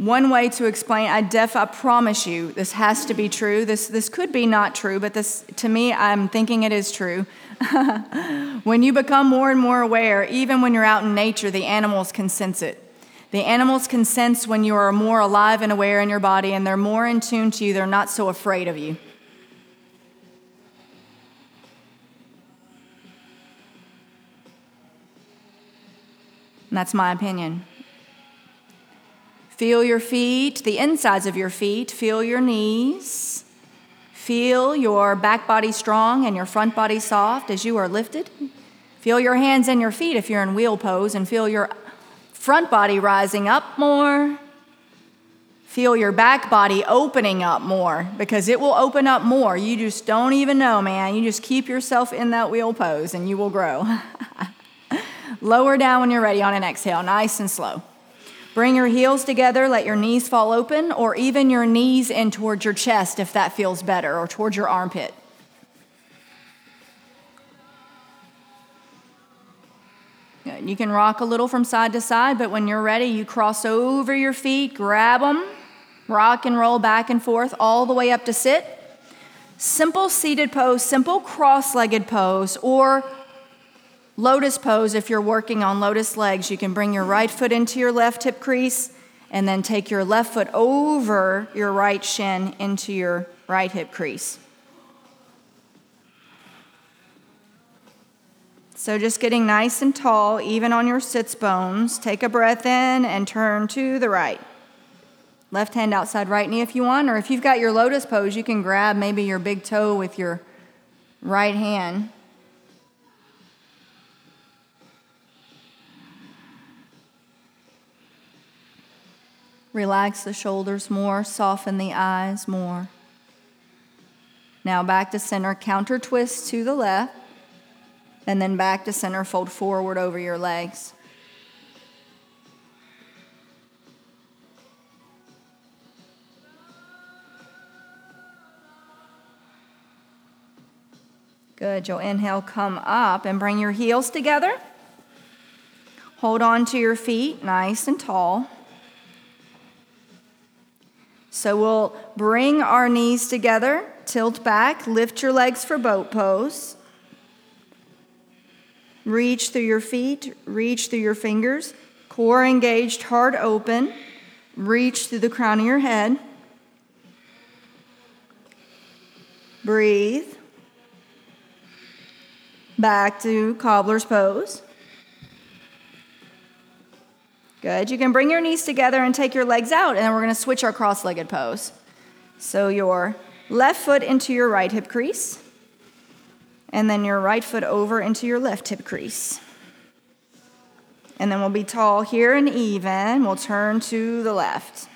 [SPEAKER 1] one way to explain, I def, I promise you, this has to be true. This, this could be not true, but this, to me, I'm thinking it is true. when you become more and more aware, even when you're out in nature, the animals can sense it. The animals can sense when you are more alive and aware in your body, and they're more in tune to you. They're not so afraid of you. And that's my opinion. Feel your feet, the insides of your feet. Feel your knees. Feel your back body strong and your front body soft as you are lifted. Feel your hands and your feet if you're in wheel pose, and feel your front body rising up more. Feel your back body opening up more because it will open up more. You just don't even know, man. You just keep yourself in that wheel pose and you will grow. Lower down when you're ready on an exhale, nice and slow. Bring your heels together, let your knees fall open, or even your knees in towards your chest if that feels better, or towards your armpit. Good. You can rock a little from side to side, but when you're ready, you cross over your feet, grab them, rock and roll back and forth all the way up to sit. Simple seated pose, simple cross legged pose, or Lotus pose, if you're working on lotus legs, you can bring your right foot into your left hip crease and then take your left foot over your right shin into your right hip crease. So, just getting nice and tall, even on your sits bones. Take a breath in and turn to the right. Left hand outside right knee if you want, or if you've got your lotus pose, you can grab maybe your big toe with your right hand. Relax the shoulders more, soften the eyes more. Now back to center, counter twist to the left, and then back to center, fold forward over your legs. Good. You'll inhale, come up, and bring your heels together. Hold on to your feet, nice and tall. So we'll bring our knees together, tilt back, lift your legs for boat pose. Reach through your feet, reach through your fingers, core engaged, heart open. Reach through the crown of your head. Breathe. Back to cobbler's pose. Good. You can bring your knees together and take your legs out, and then we're going to switch our cross legged pose. So your left foot into your right hip crease, and then your right foot over into your left hip crease. And then we'll be tall here and even. We'll turn to the left.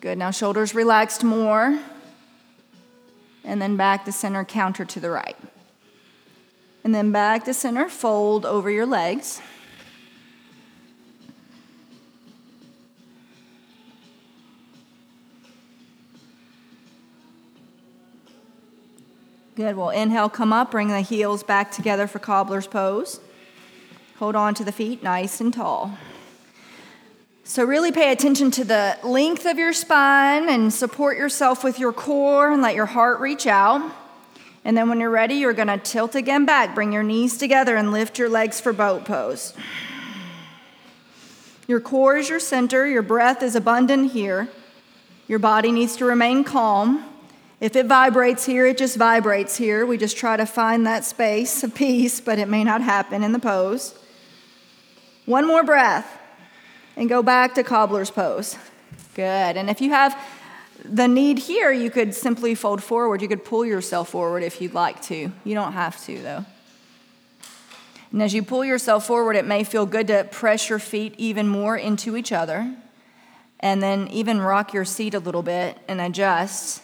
[SPEAKER 1] Good. Now, shoulders relaxed more. And then back to center, counter to the right. And then back to center, fold over your legs. Good. We'll inhale, come up, bring the heels back together for cobbler's pose. Hold on to the feet nice and tall. So, really pay attention to the length of your spine and support yourself with your core and let your heart reach out. And then, when you're ready, you're to tilt again back. Bring your knees together and lift your legs for boat pose. Your core is your center, your breath is abundant here. Your body needs to remain calm. If it vibrates here, it just vibrates here. We just try to find that space of peace, but it may not happen in the pose. One more breath and go back to cobbler's pose. Good. And if you have the need here, you could simply fold forward. You could pull yourself forward if you'd like to. You don't have to, though. And as you pull yourself forward, it may feel good to press your feet even more into each other. And then even rock your seat a little bit and adjust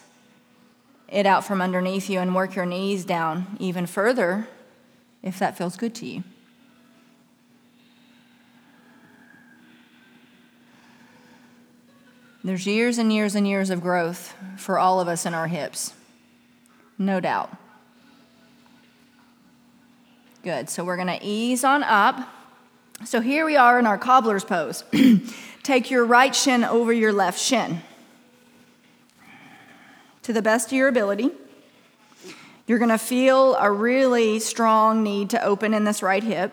[SPEAKER 1] it out from underneath you and work your knees down even further if that feels good to you. There's years and years and years of growth for all of us in our hips, no doubt. Good. So we're going to ease on up. So here we are in our cobbler's pose. Take your right shin over your left shin to the best of your ability. You're going to feel a really strong need to open in this right hip.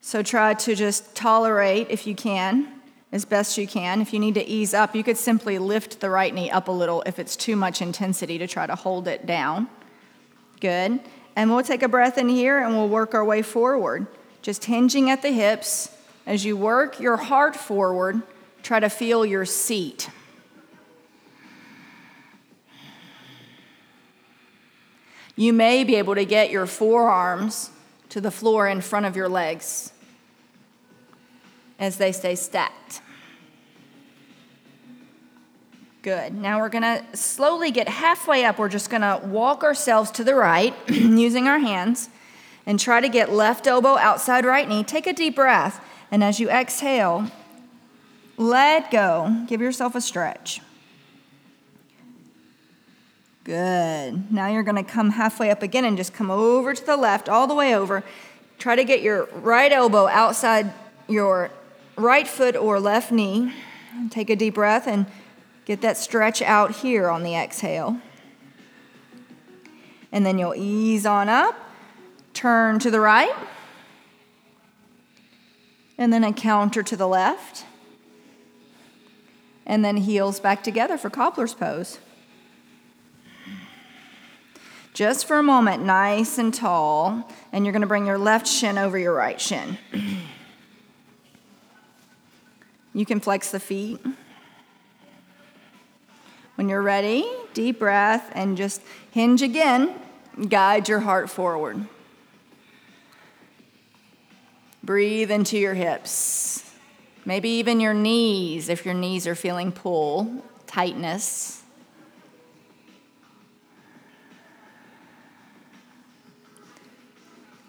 [SPEAKER 1] So try to just tolerate, if you can, as best you can. If you need to ease up, you could simply lift the right knee up a little if it's too much intensity to try to hold it down. Good. And we'll take a breath in here and we'll work our way forward. Just hinging at the hips. As you work your heart forward, try to feel your seat. You may be able to get your forearms to the floor in front of your legs as they stay stacked. Good. Now we're going to slowly get halfway up. We're just going to walk ourselves to the right using our hands and try to get left elbow outside right knee. Take a deep breath. And as you exhale, let go. Give yourself a stretch. Good. Now you're going to come halfway up again and just come over to the left, all the way over. Try to get your right elbow outside your right foot or left knee. Take a deep breath and get that stretch out here on the exhale. And then you'll ease on up, turn to the right, and then a counter to the left. And then heels back together for cobbler's pose. Just for a moment, nice and tall, and you're going to bring your left shin over your right shin. You can flex the feet. When you're ready, deep breath and just hinge again. Guide your heart forward. Breathe into your hips. Maybe even your knees if your knees are feeling pull, tightness.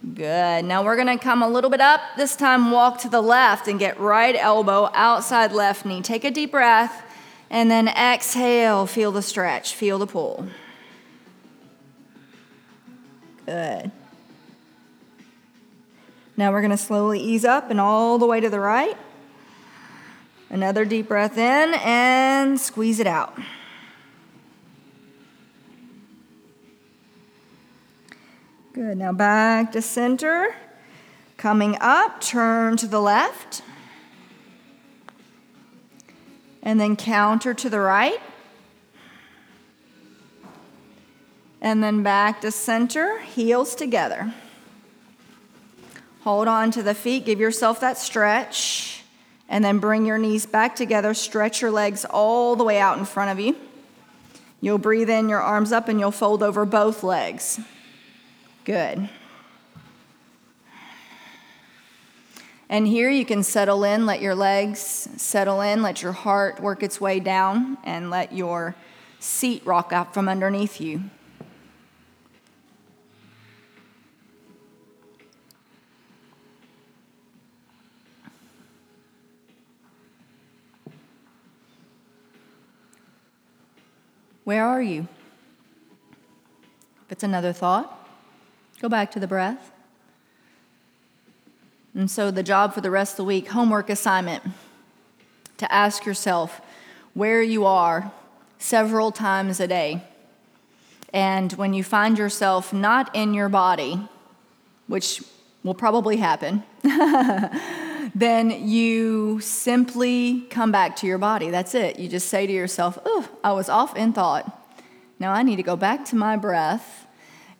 [SPEAKER 1] Good. Now we're going to come a little bit up. This time, walk to the left and get right elbow outside left knee. Take a deep breath and then exhale. Feel the stretch, feel the pull. Good. Now we're going to slowly ease up and all the way to the right. Another deep breath in and squeeze it out. Good. Now back to center. Coming up, turn to the left. And then counter to the right. And then back to center, heels together. Hold on to the feet, give yourself that stretch, and then bring your knees back together. Stretch your legs all the way out in front of you. You'll breathe in your arms up and you'll fold over both legs. Good. And here you can settle in, let your legs settle in, let your heart work its way down, and let your seat rock out from underneath you. Where are you? If it's another thought, go back to the breath. And so, the job for the rest of the week, homework assignment, to ask yourself where you are several times a day. And when you find yourself not in your body, which will probably happen, then you simply come back to your body. That's it. You just say to yourself, Oh, I was off in thought. Now I need to go back to my breath.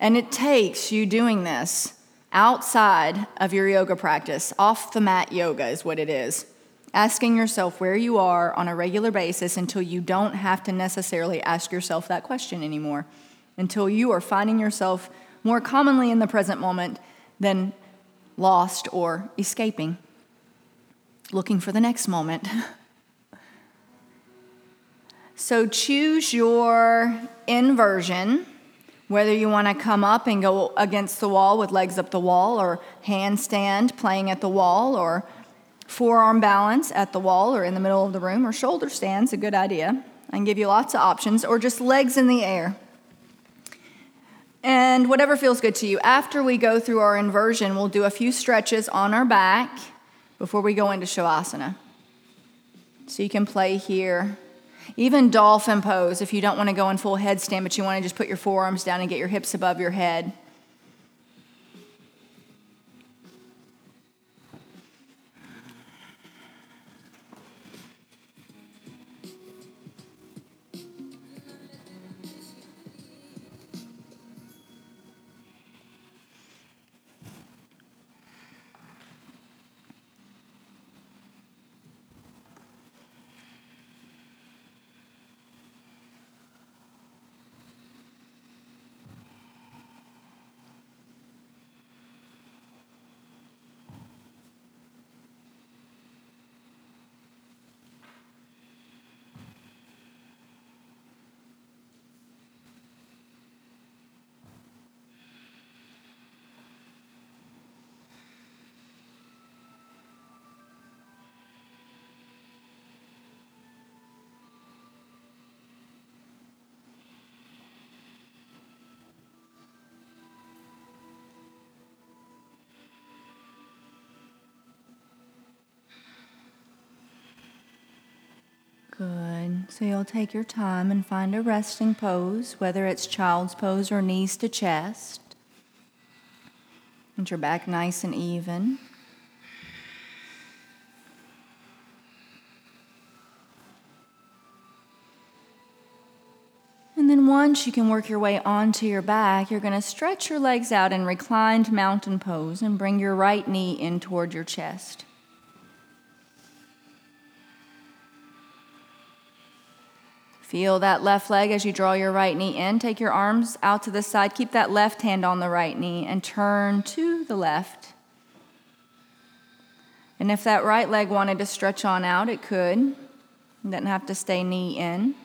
[SPEAKER 1] And it takes you doing this outside of your yoga practice. Off the mat yoga is what it is. Asking yourself where you are on a regular basis until you don't have to necessarily ask yourself that question anymore. Until you are finding yourself more commonly in the present moment than lost or escaping looking for the next moment. so choose your inversion, whether you want to come up and go against the wall with legs up the wall, or handstand playing at the wall, or forearm balance at the wall or in the middle of the room, or shoulder stands, a good idea. I can give you lots of options, or just legs in the air. And whatever feels good to you. After we go through our inversion, we'll do a few stretches on our back before we go into Shavasana. So you can play here. Even dolphin pose, if you don't want to go in full headstand, but you want to just put your forearms down and get your hips above your head. Good. So you'll take your time and find a resting pose, whether it's child's pose or knees to chest. And your back nice and even. And then once you can work your way onto your back, you're going to stretch your legs out in reclined mountain pose and bring your right knee in toward your chest. Feel that left leg as you draw your right knee in. Take your arms out to the side. Keep that left hand on the right knee and turn to the left. And if that right leg wanted to stretch on out, it could. You didn't have to stay knee in.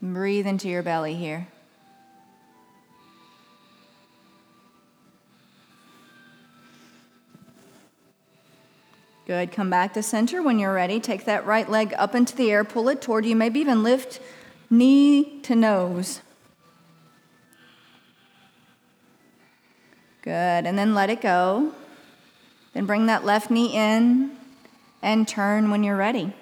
[SPEAKER 1] Breathe into your belly here. Good. Come back to center when you're ready. Take that right leg up into the air, pull it toward you, maybe even lift knee to nose. Good. And then let it go. Then bring that left knee in and turn when you're ready.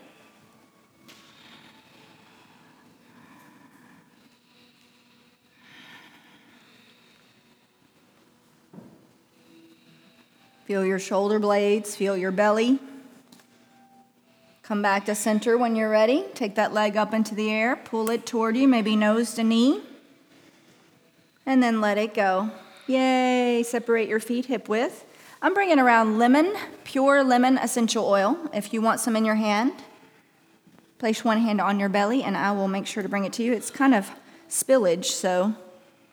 [SPEAKER 1] Feel your shoulder blades, feel your belly. Come back to center when you're ready. Take that leg up into the air, pull it toward you, maybe nose to knee, and then let it go. Yay! Separate your feet hip width. I'm bringing around lemon, pure lemon essential oil. If you want some in your hand, place one hand on your belly and I will make sure to bring it to you. It's kind of spillage, so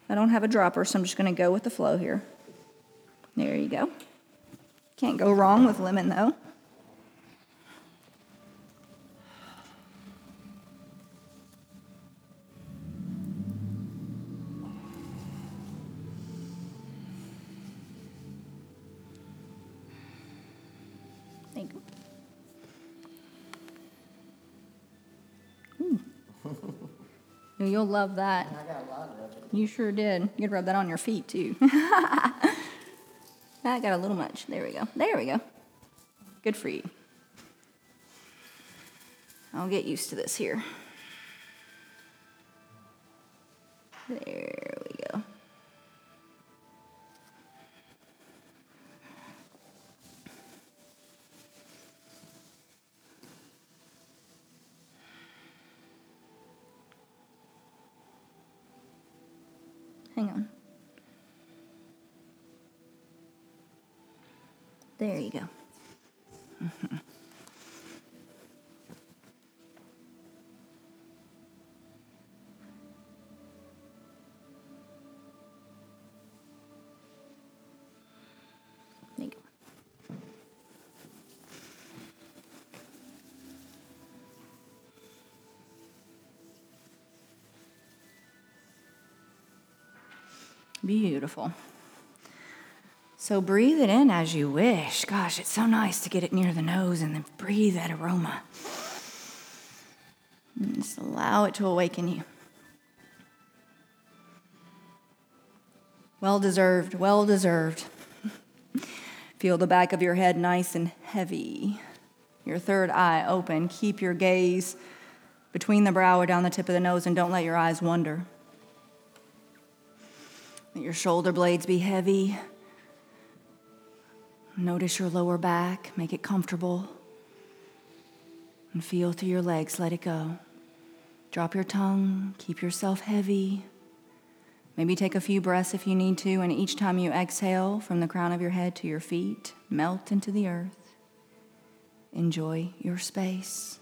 [SPEAKER 1] I don't have a dropper, so I'm just going to go with the flow here. There you go. Can't go wrong with lemon though. Thank you. Ooh. Hmm. You'll love that.
[SPEAKER 2] I got a lot of it.
[SPEAKER 1] You sure did. You could rub that on your feet too. that got a little much. There we go. There we go. Good for you. I'll get used to this here. There we go. Hang on. There you go. Beautiful. So breathe it in as you wish. Gosh, it's so nice to get it near the nose and then breathe that aroma. And just allow it to awaken you. Well deserved, well deserved. Feel the back of your head nice and heavy. Your third eye open. Keep your gaze between the brow or down the tip of the nose and don't let your eyes wander. Let your shoulder blades be heavy. Notice your lower back, make it comfortable. And feel through your legs, let it go. Drop your tongue, keep yourself heavy. Maybe take a few breaths if you need to, and each time you exhale from the crown of your head to your feet, melt into the earth. Enjoy your space.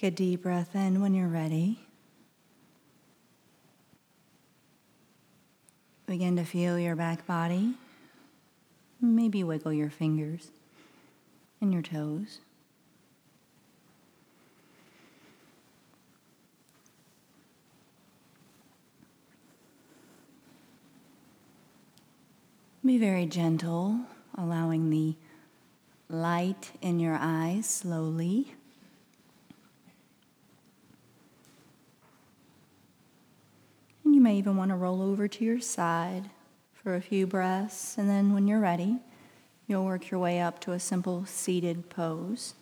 [SPEAKER 1] Take a deep breath in when you're ready. Begin to feel your back body. Maybe wiggle your fingers and your toes. Be very gentle, allowing the light in your eyes slowly. You may even want to roll over to your side for a few breaths, and then when you're ready, you'll work your way up to a simple seated pose.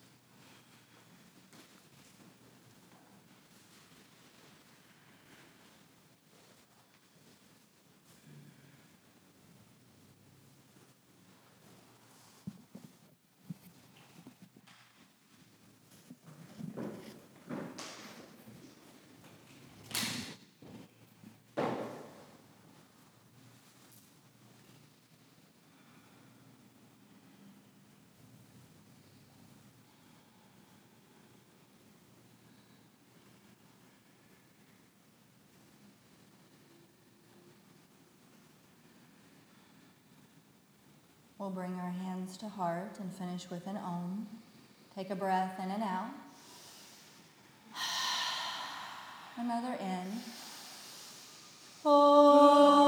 [SPEAKER 1] We'll bring our hands to heart and finish with an om. Take a breath in and out. Another in. Namaste.